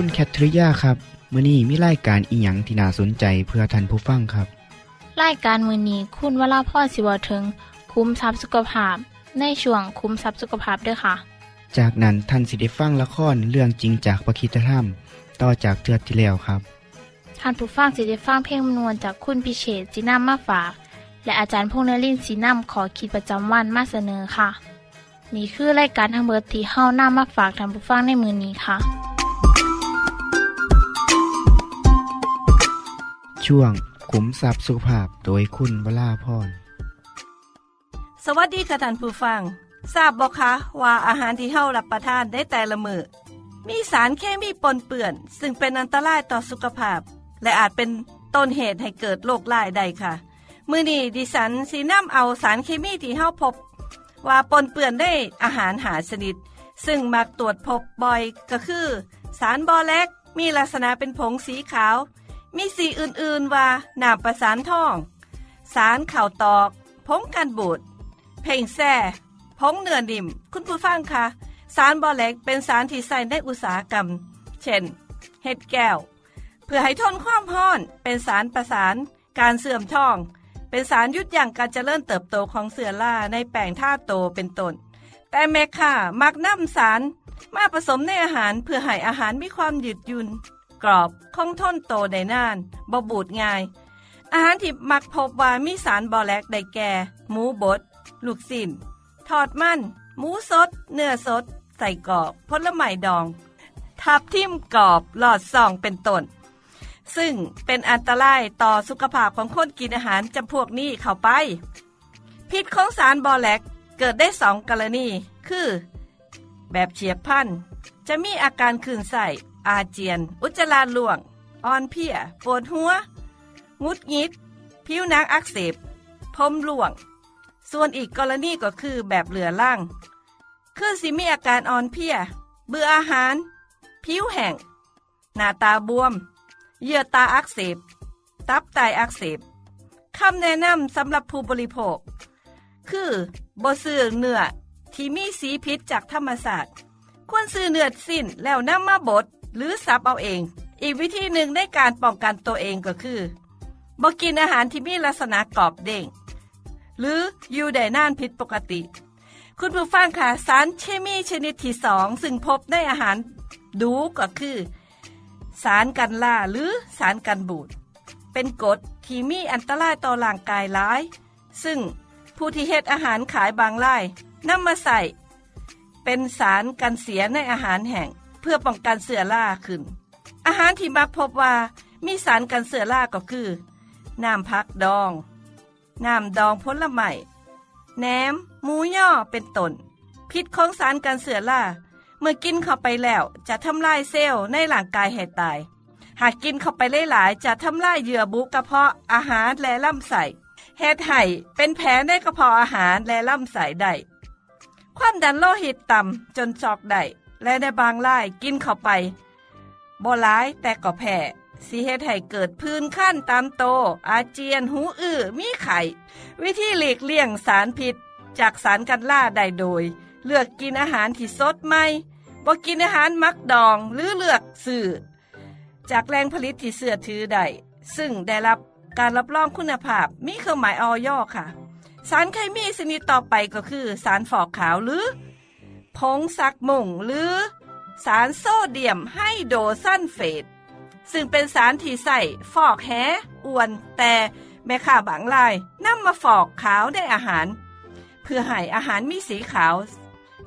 คุณแคทริยาครับมื้อนี้มีรายการอีหยังที่น่าสนใจเพื่อท่านผู้ฟังครับรายการมือนี้คุณวราพรสิเวาถึง คุ้มทรัพย์สุขภาพ ในช่วงคุ้มทรัพย์สุขภาพด้วยค่ะ จากนั้นท่านสิได้ฟังละครเรื่องจริงจากประคีตธรรม ต่อจากเทือกที่แล้วครับท่านผู้ฟังสิได้ฟังเพลงมนวนจากคุณพิเชษจีนำมาฝาก และอาจารย์พงษ์นรินทร์สีนำขอคิดประจำวันมาเสนอค่ะ นี่คือรายการทั้งเบิดที่เฮานำมาฝากท่านผู้ฟังในมือนี้ค่ะ ช่วงขุมทรัพย์สุขภาพโดยคุณวราพรสวัสดีค่ะท่านผู้ฟัง ทราบบอกคะว่าอาหารที่เฮารับประทานได้แต่ละมือมีสารเคมีปนเปื้อน ซึ่งเป็นอันตรายต่อสุขภาพ และอาจเป็นต้นเหตุให้เกิดโรคลายได้ค่ะ มือนี้ดิฉันสีน้ำเอาสารเคมีที่เฮาพบ ว่าปนเปื้อนได้อาหารหาสนิด ซึ่งมักตรวจพบบ่อยก็คือ สารบอแลกมีลักษณะเป็นผงสีขาว มีสีอื่นๆว่าน้ำประสานท่อง สารข่าวตอกผงกันบูดเพ่งแซ่ผงเนื้อนิ่ม คุณผู้ฟังคะสารบอแลกเป็นสารที่ใส่ในอุตสาหกรรม เช่น เห็ดแก้ว เพื่อให้ทนความห้อน เป็นสารประสาน การเสื่อมท่อง เป็นสารยุดยั้งการเจริญเติบโตของเสือล่าในแปลงท่าโตเป็นต้น แต่แม่ค่ามักนำสารมาผสมในอาหารเพื่อให้อาหารมีความยืดหยุ่น กรอบคงทนโตได้นานบ่บูดง่าย อาหารที่มักพบว่ามีสารบอแลกได้แก่ หมูบด ลูกสินทอดมัน หมูสด เนื้อสด ใส่กรอบผลไม้ดอง ทับทิมกรอบหลอดซองเป็นต้นซึ่งเป็นอันตรายต่อสุขภาพของคนกินอาหารจำพวกนี้เข้าไป พิษของสารบอแลกเกิดได้สองกรณี คือ แบบเฉียบพลัน จะมีอาการคืนใส่ อาเจียน อุจจาระล่วง อ่อนเพลียปวดหัว งุดงิด ผิวหนังอักเสบพมล่วง ส่วนอีกกรณีก็คือแบบเหลือล่างคือสิมีอาการอ่อนเพลีย เบื่ออาหาร ผิวแห้งหน้าตาบวม เยื่อตาอักเสบ ตับไตอักเสบคำแนะนำสำหรับผู้บริโภค คือบซื้อเนื้อที่มีสีพิษจากธรรมศาสตร์ควรซื้อเนื้อสิ้นแล้วนำมาบด หรือสับเอาเอง อีกวิธีหนึ่งในการป้องกันตัวเองก็คือบ่กินอาหารที่มีลักษณะกรอบเด้งหรืออยู่ได้นานผิดปกติ คุณผู้ฟังค่ะสารเคมีชนิดที่สองซึ่งพบในอาหารดูก็คือ สารกันล่าหรือสารกันบูดเป็นกรดที่มีอันตรายต่อร่างกายหลาย ซึ่งผู้ที่เฮ็ดอาหารขายบางรายนำมาใส่ เป็นสารกันเสียในอาหารแห่ง พื่อป้องกันเสือล่าขึ้น อาหารที่มักพบว่ามีสารกันเสือล่าก็คือ น้ำพักดอง น้ำดองผลไม้แหนมหมูย่อเป็นต้นพิษของสารกันเสือล่า เมื่อกินเข้าไปแล้วจะทำลายเซลล์ในร่างกายให้ตาย หากกินเข้าไปหลายๆจะทำลายเยื่อบุกระเพาะอาหารและลำไส้เฮ็ดให้เป็นแผลในกระเพาะอาหารและลำไส้ได้ ความดันโลหิตต่ำจนจอกได้ และในบางรายกินเข้าไปบ่หลายแต่ก็แพ้สิเฮ็ดให้เกิดพื้นขั้นตามโต อาเจียนหูอื้อมีไข่ วิธีหลีกเลี่ยงสารผิดจากสารกันล่าได้โดย เลือกกินอาหารที่สดใหม่บ่กินอาหารมักดองหรือเลือกซื้อจากแรงผลิตที่เสื่อถือได้ซึ่งได้รับการรับรองคุณภาพมีเครื่องหมายออยค่ะ สารเคมีชนิดต่อไปก็คือ สารฝอกขาวหรือ ผงซักมุงหรือ สารโซเดียมไฮโดซัลเฟต ซึ่งเป็นสารที่ใส่ฟอกแหอวน แต่แม่ค้าบางรายนำมาฟอกขาวในอาหาร เพื่อให้อาหารมีสีขาว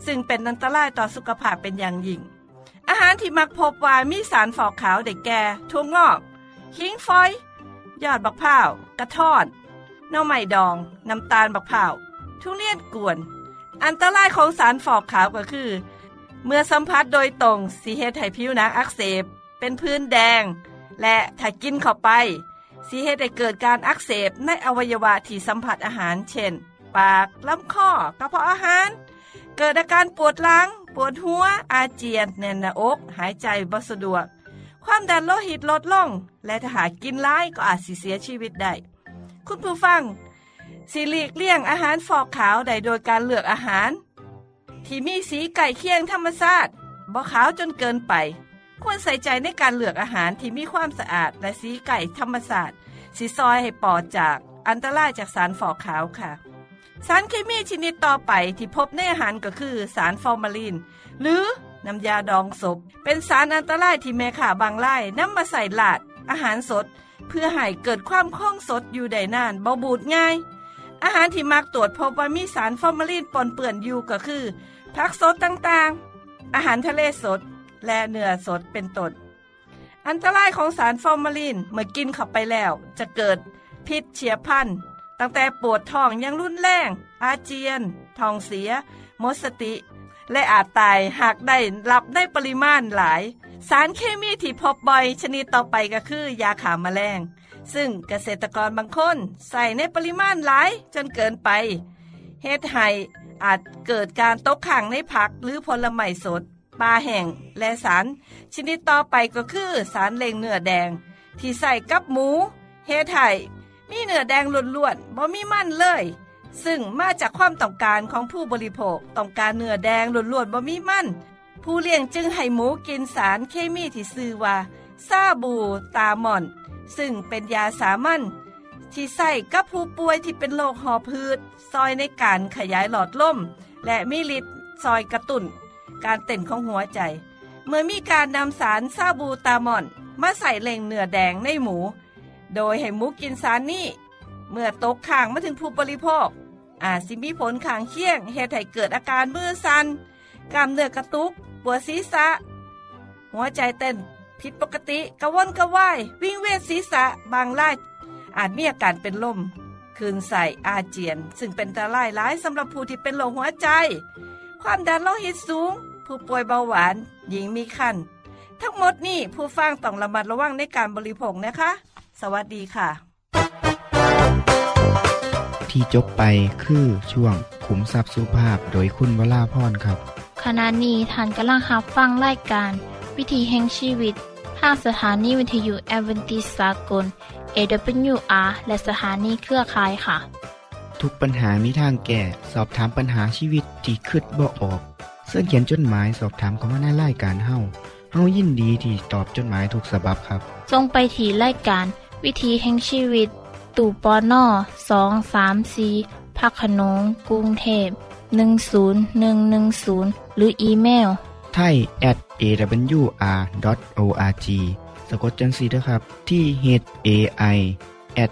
ซึ่งเป็นอันตรายต่อสุขภาพเป็นอย่างยิ่ง อาหารที่มักพบว่ามีสารฟอกขาวได้แก่ถั่วงอกขิงฟอย ยอดบักพร้าว กระท่อนหน่อไม้ดอง น้ำตาลบักพร้าว ทุเรียนกวน อันตรายของสารฟอกขาวก็คือ เมื่อสัมผัสโดยตรงสีเฮ็ดให้ผิวหนังอักเสบ เป็นพื้นแดง และถ้ากินเข้าไปสีเฮ็ดให้เกิดการอักเสบในอวัยวะที่สัมผัสอาหาร เช่น ปากลำคอกระเพาะอาหาร เกิดอาการปวดหลัง ปวดหัว อาเจียนแน่นหน้าอก หายใจบ่สะดวก ความดันโลหิตลดลง และถ้าหากกินร้ายก็อาจสิเสียชีวิตได้คุณผู้ฟัง สิหลีกเลี่ยงอาหารฟอกขาวได้โดยการเลือกอาหาร ที่มีสีไก่เคียงธรรมชาติบ่ขาวจนเกินไป ควรใส่ใจในการเลือกอาหารที่มีความสะอาดและสีไก่ธรรมชาติสีซอยให้ปลอดจากอันตรายจากสารฟอกขาวค่ะ สารเคมีชนิดต่อไปที่พบในอาหารก็คือสารฟอร์มาลีนหรือน้ำยาดองศพ เป็นสารอันตรายที่แม่ข่าบางไร่นำมาใส่หลาดอาหารสด เพื่อให้เกิดความคล่องสดอยู่ได้นานบ่บูดง่าย อาหารที่มักตรวจพบว่ามีสารฟอร์มาลีนปนเปื้อนอยู่ก็คือผักสดต่างๆ อาหารทะเลสด และเนื้อสดเป็นต้นอันตรายของสารฟอร์มาลีนเมื่อกินเข้าไปแล้ว จะเกิดพิษเฉียบพลันตั้งแต่ปวดท้องยังรุนแรง อาเจียน ท้องเสีย หมดสติ และอาจตายหากได้รับได้ปริมาณหลาย สารเคมีที่พบบ่อยชนิดต่อไปก็คือยาขามแมลง ซึ่งเกษตรกรบางคนใส่ในปริมาณหลายจนเกินไปเฮ็ดให้อาจเกิดการตกขังในผักหรือผลไม้สดปลาแห้งและสาร ชนิดต่อไปก็คือสารเลงเนื้อแดง ที่ใส่กับหมูเฮ็ดให้มีเนื้อแดงล้วนๆบ่มีมันเลย ซึ่งมาจากความต้องการของผู้บริโภคต้องการเนื้อแดงล้วนๆบ่มีมันผู้เลี้ยงจึงให้หมูกินสารเคมีที่ชื่อว่าซาบูตามอน ซึ่งเป็นยาสามัญที่ใส่กับผู้ป่วยที่เป็นโรคหอบพืชซอยในการขยายหลอดลมและมีฤทธิ์ซอยกระตุน้นการเต้นของหัวใจ เมื่อมีการนำสารซาบูตามอนมาใส่เล่งเนื้อแดงในหมู โดยให้หมูกินสารนี้ เมื่อตกข้างมาถึงผู้บริโภค อาจสิมีผลข้างเคียงเหตุให้เกิดอาการมือสัน่นกล้ามเนื้อกระตุกปวดศีรษะ หัวใจเต้น ผิดปกติกระวนกระวาย วิ่งเวียนศีรษะบางราย อาจมีอาการเป็นลมคืนใส่อาเจียน ซึ่งเป็นอันตรายร้ายสำหรับผู้ที่เป็นโรคหัวใจ ความดันโลหิตสูง ผู้ป่วยเบาหวาน หญิงมีคันทั้งหมดนี้ผู้ฟังต้องระมัดระวังในการบริโภคนะคะ สวัสดีค่ะ ที่จบไปคือช่วงขุมทรัพย์สุภาพโดยคุณวราพรครับ ขณะนี้ท่านกำลังรับฟังรายการ วิธีแห่งชีวิตทางสถานีวิทยุแอเวนติสากล AWR และสถานีเครือข่ายค่ะ ทุกปัญหามีทางแก้สอบถามปัญหาชีวิตที่คืดบ่ออก เสื้อเขียนจดหมายสอบถามเขามาในรายการเฮาเฮายินดีที่ตอบจดหมายถูกสาบบครับทรงไปถีรายการ วิธีแห่งชีวิต ตู่ปอน่อสองสามสีพักขนงกรุงเทพ 10110 หรืออีเมลไทย at awr.org สะกดจังสีนะครับที่ h a i at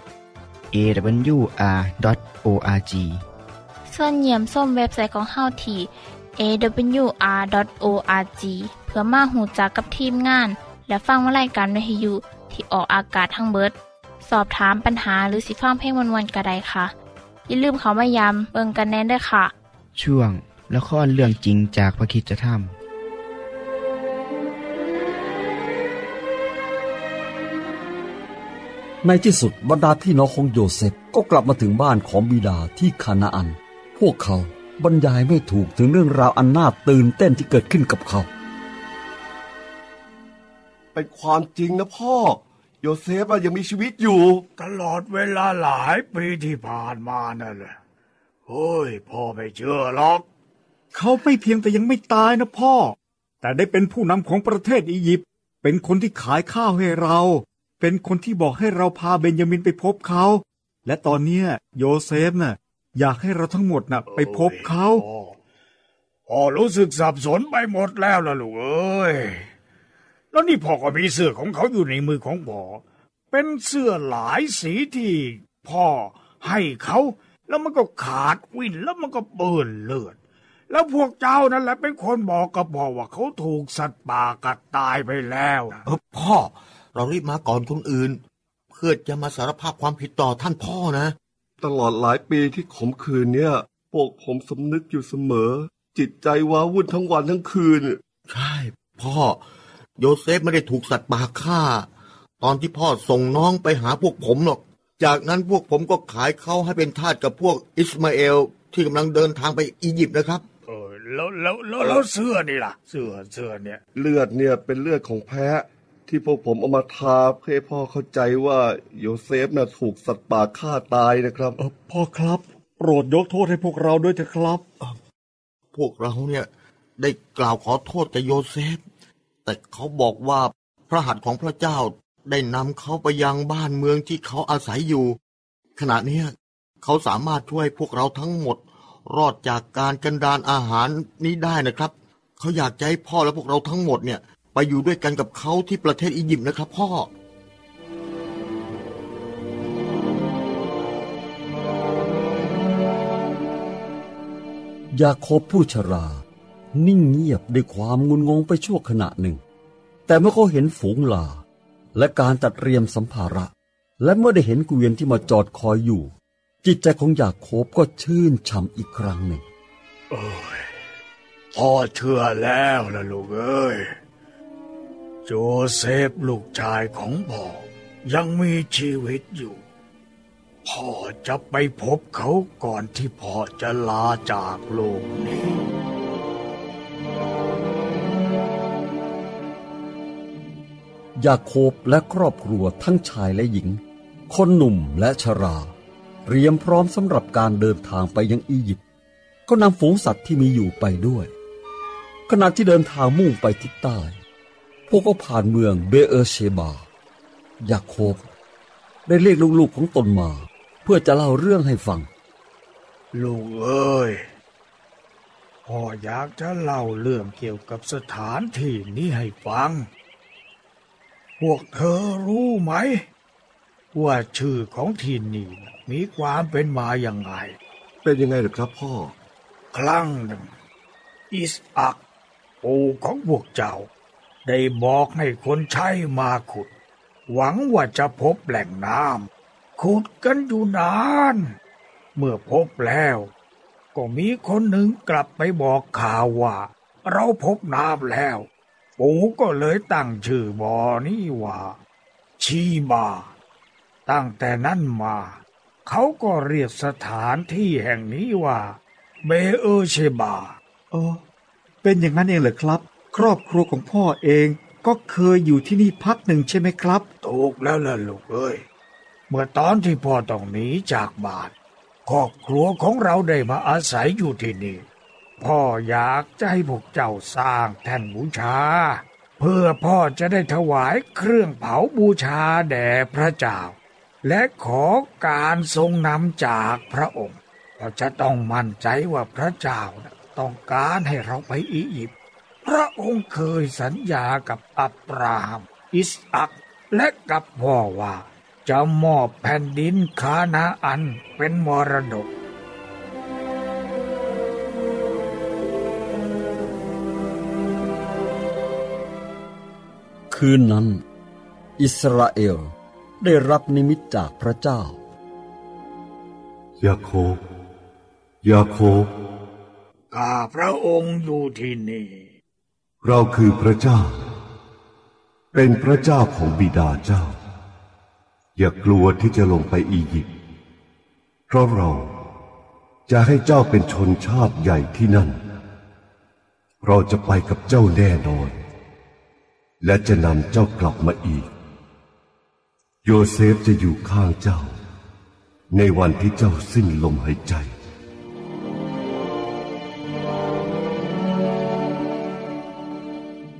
awr.org ส่วนเยี่ยมส้มเว็บไซต์ของเฮาที่ awr.org เพื่อมาหูจักกับทีมงาน และฟังวารายการวิทยุที่ออกอากาศทั้งเบิด สอบถามปัญหาหรือสิฟังเพลงวนๆกระไดค่ะ อย่าลืมเขามายามเบิงกันแน่นด้วยค่ะ ช่วงละครเรื่องจริงจากพระคิดจะทำ ในที่สุดบรรดาพี่น้องของโยเซฟก็กลับมาถึงบ้านของบิดาที่คานาอัน พวกเขาบรรยายไม่ถูกถึงเรื่องราวอันน่าตื่นเต้นที่เกิดขึ้นกับเขา เป็นความจริงนะพ่อ โยเซฟอะยังมีชีวิตอยู่ ตลอดเวลาหลายปีที่ผ่านมานั่นแหละเฮ้ยพ่อไม่เชื่อหรอก เขาไม่เพียงแต่ยังไม่ตายนะพ่อ แต่ได้เป็นผู้นำของประเทศอียิปต์เป็นคนที่ขายข้าวให้เรา เป็นคนที่บอกให้เราพาเบนยามินไปพบเขา และตอนเนี้ยโยเซฟน่ะ อยากให้เราทั้งหมดน่ะ ไปพบเขาโอ้ยพ่อรู้สึกสับสนไปหมดแล้วล่ะลูกเอ้ย แล้วนี่พ่อก็มีเสื้อของเขาอยู่ในมือของพ่อ เป็นเสื้อหลายสีที่พ่อให้เขา แล้วมันก็ขาดวิ่นแล้วมันก็เปื้อนเลือด แล้วพวกเจ้านั่นแหละเป็นคนบอกกับพ่อว่าเขาถูกสัตว์ป่ากัดตายไปแล้ว เออพ่อ เรารีบมาก่อนคนอื่น เพื่อจะมาสารภาพความผิดต่อท่านพ่อนะ ตลอดหลายปีที่ขมขืนเนี่ยพวกผมสำนึกอยู่เสมอ จิตใจว้าวุ่นทั้งวันทั้งคืน ใช่ พ่อ โยเซฟไม่ได้ถูกสัตว์ป่าฆ่า ตอนที่พ่อส่งน้องไปหาพวกผมหรอก จากนั้นพวกผมก็ขายเขาให้เป็นทาสกับพวกอิสมาเอลที่กำลังเดินทางไปอียิปต์นะครับเออแล้วแล้วแล้วแล้วเสื้อนี่ล่ะ เสื้อเสื้อเนี่ย เลือดเนี่ยเป็นเลือดของแพะ ที่พวกผมเอามาทาเพื่อให้พ่อเข้าใจว่าโยเซฟน่ะถูกสัตว์ป่าฆ่าตายนะครับ เออพ่อครับ โปรดยกโทษให้พวกเราด้วยเถอะครับ พวกเราเนี่ยได้กล่าวขอโทษกับโยเซฟ แต่เขาบอกว่าพระหัตถ์ของพระเจ้าได้นำเขาไปยังบ้านเมืองที่เขาอาศัยอยู่ ขณะเนี้ยเขาสามารถช่วยพวกเราทั้งหมด รอดจากการกันดานอาหารนี้ได้นะครับ เขาอยากจะให้พ่อและพวกเราทั้งหมดเนี่ย ไปอยู่ด้วยกันกับเขาที่ประเทศอียิปต์นะครับพ่อ ยาโคบผู้ชรา นิ่งเงียบด้วยความงุนงงไปชั่วขณะหนึ่ง แต่เมื่อเขาเห็นฝูงลา และการจัดเตรียมสัมภาระ และเมื่อได้เห็นเกวียนที่มาจอดคอยอยู่ จิตใจของยาโคบก็ชื่นช่ำอีกครั้งหนึ่งเอ้ยพ่อเชื่อแล้วล่ะลูกเอ้ย โจเซฟลูกชายของพ่อ ยังมีชีวิตอยู่ พ่อจะไปพบเขาก่อนที่พ่อจะลาจากโลกนี้ ยาโคบและครอบครัวทั้งชายและหญิง คนหนุ่มและชราเตรียมพร้อมสำหรับการเดินทางไปยังอียิปต์ก็นำฝูงสัตว์ที่มีอยู่ไปด้วย ขณะที่เดินทางมุ่งไปทิศใต้ พวกเขาผ่านเมืองเบเออร์เชบายาโคบได้เรียกลูกๆของตนมา เพื่อจะเล่าเรื่องให้ฟัง ลูกเอ้ยพ่ออยากจะเล่าเรื่องเกี่ยวกับสถานที่นี้ให้ฟัง พวกเธอรู้ไหม ว่าชื่อของที่นี่น่ะมีความเป็นมาอย่างไงเป็นยังไงเหรอครับพ่อ ครั้งหนึ่ง อิสอักปู่ของพวกเจ้า ได้บอกให้คนใช้มาขุด หวังว่าจะพบแหล่งน้ำขุดกันอยู่นาน เมื่อพบแล้ว ก็มีคนหนึ่งกลับไปบอกข่าวว่า เราพบน้ำแล้ว ปู่ก็เลยตั้งชื่อบ่อนี้ว่า ชีบา ตั้งแต่นั้นมา เขาก็เรียกสถานที่แห่งนี้ว่า เบเออเชบา เออ เป็นอย่างนั้นเองเหรอครับ ครอบครัวของพ่อเองก็เคยอยู่ที่นี่พักหนึ่งใช่ไหมครับ ถูกแล้วล่ะลูกเอ้ย เมื่อตอนที่พ่อต้องหนีจากบ้าน ครอบครัวของเราได้มาอาศัยอยู่ที่นี่ พ่ออยากจะให้พวกเจ้าสร้างแท่นบูชา เพื่อพ่อจะได้ถวายเครื่องเผาบูชาแด่พระเจ้า และขอการทรงนำจากพระองค์เราจะต้องมั่นใจว่าพระเจ้าต้องการให้เราไปอียิปต์ พระองค์เคยสัญญากับอับราฮัม อิสอัก และกับพ่อว่า จะมอบแผ่นดินคานาอันเป็นมรดกคืนนั้น อิสราเอลได้รับนิมิตจากพระเจ้า ยาโคบยาโคบข้าพระองค์อยู่ที่นี่ เราคือพระเจ้า เป็นพระเจ้าของบิดาเจ้า อย่ากลัวที่จะลงไปอียิปต์เพราะเราจะให้เจ้าเป็นชนชาติใหญ่ที่นั่น เราจะไปกับเจ้าแน่นอน และจะนำเจ้ากลับมาอีก โยเซฟจะอยู่ข้างเจ้า ในวันที่เจ้าสิ้นลมหายใจ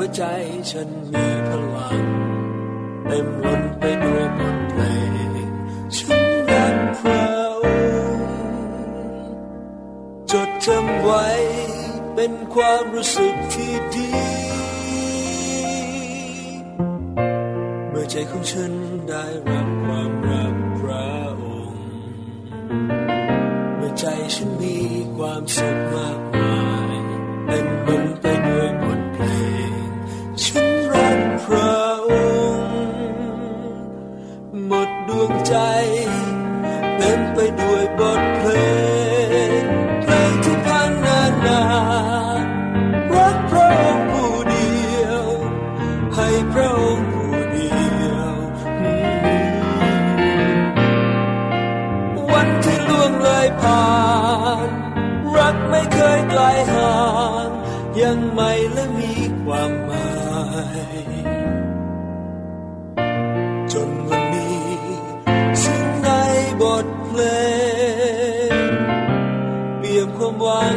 หัวใจฉันมีพลัง เต็มล้นไปด้วยบทเพลงฉันรักพระองค์จดจำไว้เป็นความรู้สึกที่ดี เมื่อใจของฉันได้รับความรักพระองค์ เมื่อใจฉันมีความสุขมาก ไม่และมีความหมาย จนวันนี้สิ่งในบทเพลงเปี่ยมความหวัง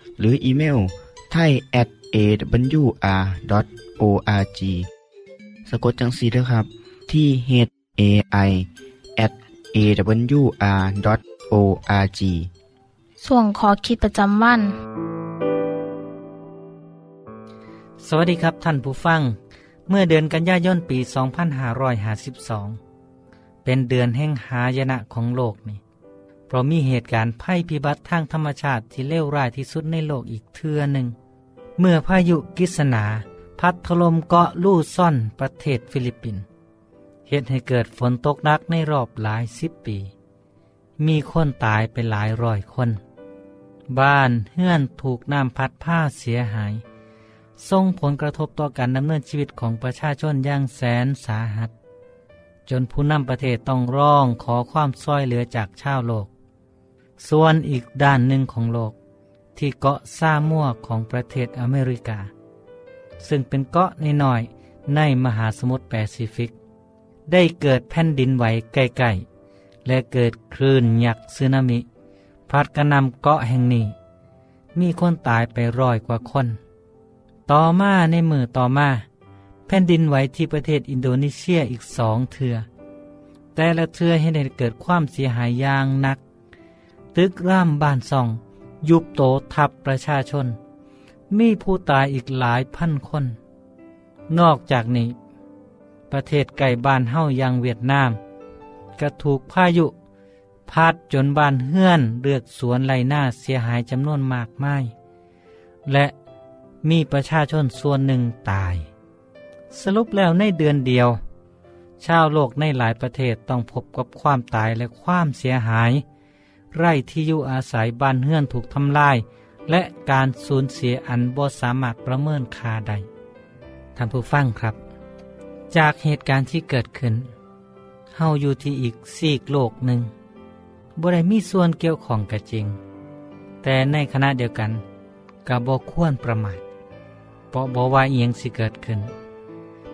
หนึ่งหนึ่งศูนย์หรืออีเมลไทย at a w r o r g สะกดจังสีด้วยครับ ที่ h a i at a w r o r g ส่วนขอคิดประจำวัน สวัสดีครับท่านผู้ฟัง เมื่อเดือนกันยายนปี 2552 เป็นเดือนแห่งหายนะของโลกนี่ เพราะมีเหตุการณ์ภัยพิบัติทางธรรมชาติที่เลวร้ายที่สุดในโลกอีกเทือหนึ่ง เมื่อพายุกิษณาพัดถล่มเกาะลู่ซ่อนประเทศฟิลิปปินส์เหตุให้เกิดฝนตกหนักในรอบหลายสิบปี มีคนตายไปหลายร้อยคน บ้านเฮือนถูกน้ำพัดผ้าเสียหายส่งผลกระทบต่อการดำเนินชีวิตของประชาชนอย่างแสนสาหัส จนผู้นำประเทศต้องร้องขอความช่วยเหลือจากชาวโลก ส่วนอีกด้านหนึ่งของโลก ที่เกาะซามัวของประเทศอเมริกา ซึ่งเป็นเกาะน้อยๆในมหาสมุทรแปซิฟิก ได้เกิดแผ่นดินไหวใกล้ๆ และเกิดคลื่นยักษ์สึนามิ พัดกระนำเกาะแห่งนี้ มีคนตายไปร้อยกว่าคน ต่อมาในมือต่อมาแผ่นดินไหวที่ประเทศอินโดนีเซียอีกสองเถือ แต่ละเทือให้ได้เกิดความเสียหายอย่างหนัก ตึกร่ามบ้านซอง ยุบโตทับประชาชน มีผู้ตายอีกหลายพันคน นอกจากนี้ ประเทศไก่บ้านเฮ้ายังเวียดนามก็ถูกพายุพัดจนบ้านเฮือนเลือกสวนไรหน้าเสียหายจำนวนมากมาย และมีประชาชนส่วนหนึ่งตาย สรุปแล้วในเดือนเดียว ชาวโลกในหลายประเทศต้องพบกับความตายและความเสียหาย ไร่ที่อยู่อาศัยบ้านเฮือนถูกทำลาย และการสูญเสียอันบ่สามารถประเมินค่าใดท่านผู้ฟังครับ จากเหตุการณ์ที่เกิดขึ้นเฮาอยู่ที่อีกซีกโลกหนึ่งบ่ได้มีส่วนเกี่ยวของกะจริง แต่ในขณะเดียวกันกับ่ควรประมาทเพราะบ่ว่าเอียงสิเกิดขึ้น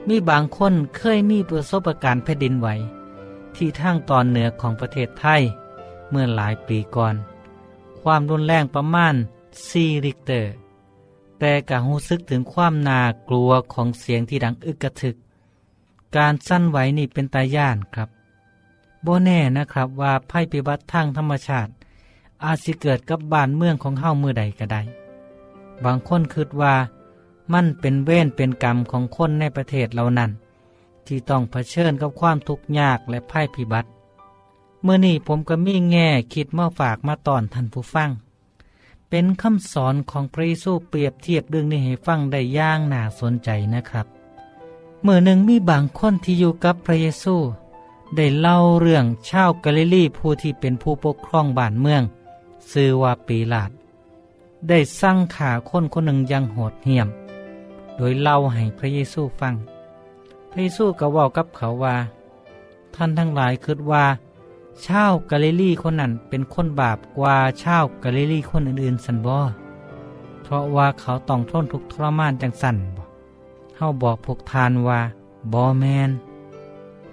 มีบางคนเคยมีประสบการณ์แผ่นดินไหวที่ทางตอนเหนือของประเทศไทย เมื่อหลายปีก่อน ความรุนแรงประมาณ4ริกเตอร์ แต่กะรู้สึกถึงความน่ากลัวของเสียงที่ดังอึกกระทึก การสั้นไหวนี่เป็นตาย่านครับบ่แน่นะครับว่าภัยพิบัติทางธรรมชาติ อาจสิเกิดกับบ้านเมืองของเฮ้าเมื่อใดก็ได้ บางคนคิดว่า มันเป็นเว้นเป็นกรรมของคนในประเทศเหล่านั้น ที่ต้องเผชิญกับความทุกข์ยากและภัยพิบัติ เมื่อนี้ผมก็มีแง่คิดมาฝากมาตอนท่านผู้ฟัง เป็นคำสอนของพระเยซูเปรียบเทียบเรื่องนี้ให้ฟังได้ย่างน่าสนใจนะครับ เมื่อหนึ่งมีบางคนที่อยู่กับพระเยซู ได้เล่าเรื่องชาวกาลิลีผู้ที่เป็นผู้ปกครองบ้านเมืองซื่อว่าปีลาดได้สั่งขาคนคนหนึ่งยังโหดเหี้ยม โดยเล่าให้พระเยซูฟัง พระเยซูก็ว่ากับเขาว่า ท่านทั้งหลายคิดว่า ชาวกาลิลีคนนั้นเป็นคนบาปกว่าชาวกาลิลีคนอื่นๆสันบ่เพราะว่าเขาต้องทนทุกข์ทรมานจังสันบ่เฮาบอกพวกทานว่าบ่แมน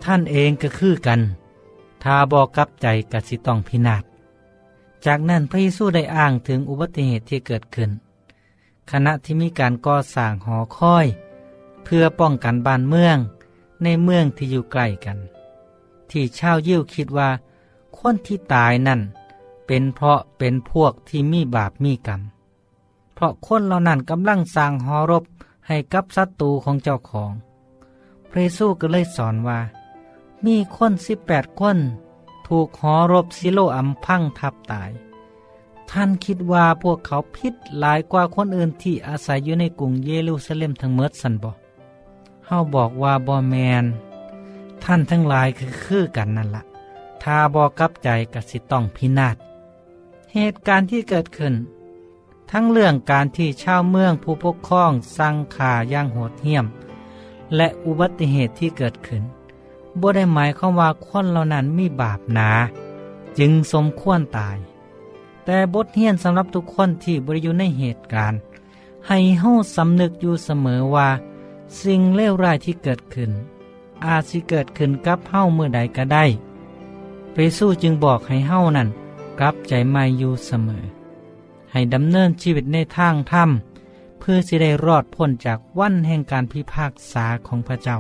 ท่านเองก็คือกัน ถ้าบอกกับใจกสิต้องพินาศจากนั้นพระเยซูได้อ้างถึงอุบัติเหตุที่เกิดขึ้น ขณะที่มีการก่อสร้างหอคอย เพื่อป้องกันบ้านเมืองในเมืองที่อยู่ใกล้กัน ที่ชาวยิวคิดว่า คนที่ตายนั่น เป็นเพราะเป็นพวกที่มีบาปมีกรรม เพราะคนเหล่านั้นกำลังสร้างหอรบให้กับศัตรูของเจ้าของ พระเยซูก็เลยสอนว่า มีคนสิบแปดคน ถูกหอรบซิโลอัมพังทับตาย ท่านคิดว่าพวกเขาพิษหลายกว่าคนอื่นที่อาศัยอยู่ในกรุงเยรูซาเล็มทั้งเมดสันบอเฮาบอกว่าบอแมน ท่านทั้งหลายคือคือกันนั่นละ ถ้าบอกับใจกสิต้องพินาศ เหตุการณ์ที่เกิดขึ้น ทั้งเรื่องการที่ชาวเมืองผู้ปกครองสั่งขาย่างโหดเหี้ยม และอุบัติเหตุที่เกิดขึ้นบ่ได้หมายความว่าคนเหล่านั้นมีบาปหนา จึงสมควรตาย แต่บทเรียนสำหรับทุกคนที่บริอยู่ในเหตุการณ์ ให้เฮาสำนึกอยู่เสมอว่า สิ่งเลวร้ายที่เกิดขึ้น อาจสิเกิดขึ้นกับเฮาเมื่อใดก็ได้ พระเยซูจึงบอกให้เฮานั้นกลับใจใหม่อยู่เสมอ ให้ดำเนินชีวิตในทางธรรม เพื่อสิได้รอดพ้นจากวันแห่งการพิพากษาของพระเจ้า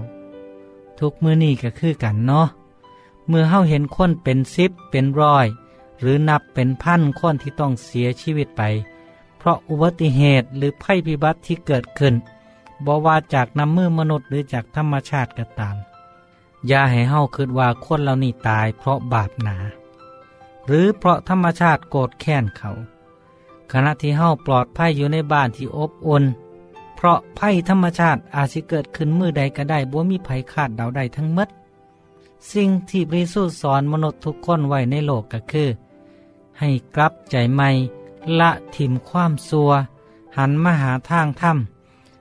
ทุกมือนี้ก็คือกันเนาะเมื่อเฮาเห็นคนเป็นสิบเป็นร้อย หรือนับเป็นพันคนที่ต้องเสียชีวิตไป เพราะอุบัติเหตุหรือภัยพิบัติที่เกิดขึ้นบ่ว่าจากน้ำมือมนุษย์หรือจากธรรมชาติก็ตาม อย่าให้เฮาคิดว่าคนเหล่านี้ตายเพราะบาปหนา หรือเพราะธรรมชาติโกรธแค้นเขา ขณะที่เฮาปลอดภัยอยู่ในบ้านที่อบอุ่นเพราะภัยธรรมชาติอาจสิเกิดขึ้นมือใดก็ได้บ่มีภัยคาดเดาได้ทั้งหมด สิ่งที่พระเยซูสอนมนุษย์ทุกคนไว้ในโลกก็คือ ให้กลับใจใหม่ละถิ่มความซัว หันมาหาทางธรรม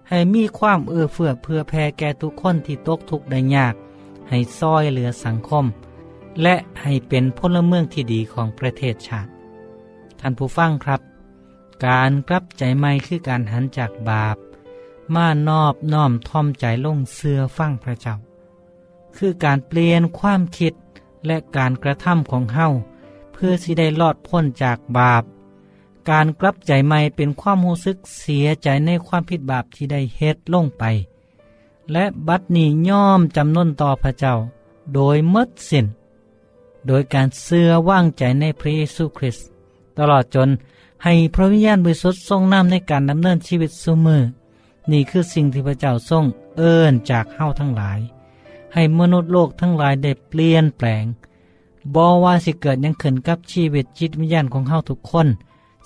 ให้มีความเอื้อเฟื้อเพื่อแผ่แก่ทุกคนที่ตกทุกข์ได้ยาก ให้ซอยเหลือสังคม และให้เป็นพลเมืองที่ดีของประเทศชาติ ท่านผู้ฟังครับ การกลับใจใหม่คือการหันจากบาป มานอบน้อมทอมใจลงเสือฟังพระเจ้า คือการเปลี่ยนความคิดและการกระทำของเฮาเพื่อสิได้รอดพ้นจากบาป การกลับใจใหม่เป็นความรู้สึกเสียใจในความผิดบาปที่ได้เฮ็ดลงไป และบัดนี้ย่อมจำนนต่อพระเจ้า โดยมดสิน้น โดยการเสื่อว่างใจในพระเยซูคริสต์ตลอดจนให้พระวิญญาณบริสุทธิ์ทรงนำในการดำเนินชีวิตสุมือ นี่คือสิ่งที่พระเจ้าทรงเอิ้นจากเฮาทั้งหลาย ให้มนุษย์โลกทั้งหลายได้เปลี่ยนแปลงบอว่าสิเกิดยังขึ้นกับชีวิตจิตวิญญาณของเฮาทุกคน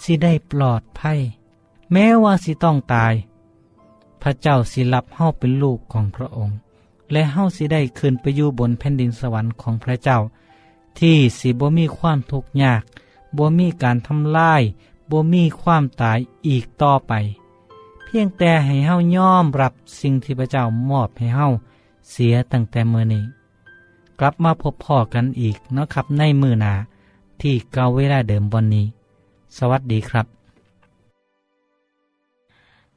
สิได้ปลอดภัย แม้ว่าสิต้องตาย ระเจ้าสิรับเฮาเป็นลูกของพระองค์ และเฮาสิได้ขึ้นไปอยู่บนแผ่นดินสวรรค์ของพระเจ้า ที่สิบ่มีความทุกข์ยากบ่มีการทำลายบ่มีความตายอีกต่อไป เพียงแต่ให้เฮายอมรับสิ่งที่พระเจ้ามอบให้เฮาเสียตั้งแต่เมื่อนี้ กลับมาพบพ่อกันอีกนะครับในมือหนาที่เกาเวลาเดิมวันนี้ สวัสดีครับ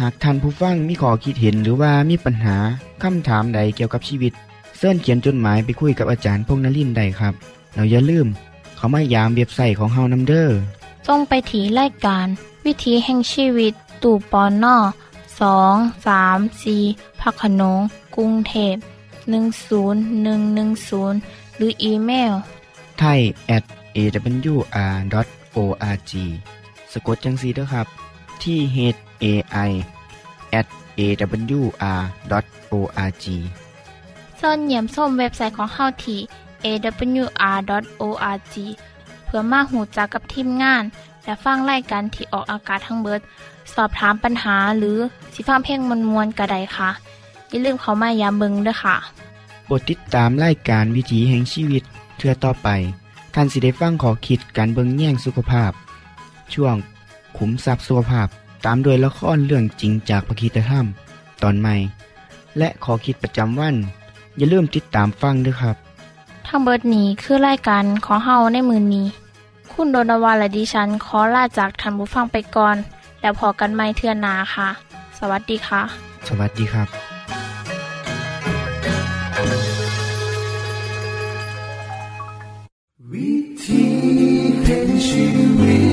หากท่านผู้ฟังมีข้อคิดเห็นหรือว่ามีปัญหาคำถามใดเกี่ยวกับชีวิตเสินเขียนจดหมายไปคุยกับอาจารย์พงนลินได้ครับเราอย่าลืม เขามายามเว็บไซต์ของเฮานํเด้อจงไปถีรายการ วิถีแห่งชีวิต ตู่ปอนนอสองสามสีพักขนงกรุงเทพ10110 หรืออีเมลไทย at awr.org สะกดจังสีด้วยครับ ที่ h a i at awr.org ส่วนเหยี่ยมส้มเว็บไซต์ของเฮาที่ awr.org เพื่อมาหูจักกับทีมงาน และฟังไล่กันที่ออกอากาศทั้งเบิด สอบถามปัญหาหรือสิฟ้าเพลงมวลมวลกระไดค่ะ อย่าลืมเขามายามเบิงด้วยค่ะโปรดติดตามรายการวิถีแห่งชีวิตเทือต่อไปท่านสิได้ฟังขอคิดการเบิงแย่งสุขภาพ ช่วง ขุมทรัพย์สุขภาพตามโดยละครเรื่องจริงจากพระคีตธรรม ตอนใหม่ และขอคิดประจำวัน อย่าลืมติดตามฟังด้วยครับ ทั้งเบิดนี้คือไล่กันขอเฮาในมือนนี้ คุณโดนวาและดิฉันขอลาจากทันบุฟังไปก่อน แล้วพอกันไม่เทื่อนนาค่ะ สวัสดีค่ะ สวัสดีครับ วิธีแห่งชีวิต